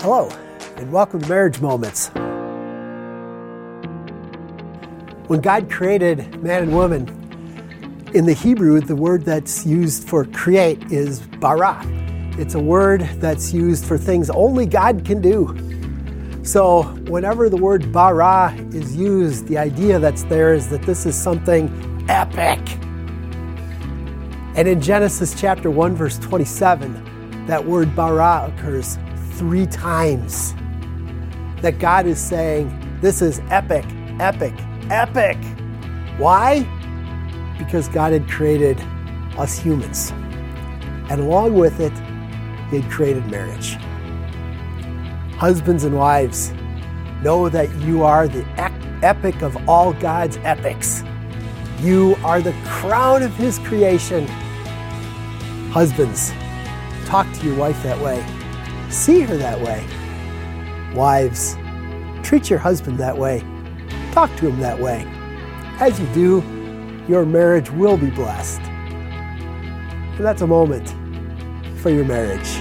Hello, and welcome to Marriage Moments. When God created man and woman, in the Hebrew, the word that's used for create is bara. It's a word that's used for things only God can do. So, whenever the word bara is used, the idea that's there is that this is something epic. And in Genesis chapter 1, verse 27, that word bara occurs three times. That God is saying, This is epic, epic, epic. Why? Because God had created us humans. And along with it, He had created marriage. Husbands and wives, know that you are the epic of all God's epics. You are the crown of His creation. Husbands, talk to your wife that way. See her that way. Wives, treat your husband that way. Talk to him that way. As you do, your marriage will be blessed. And that's a moment for your marriage.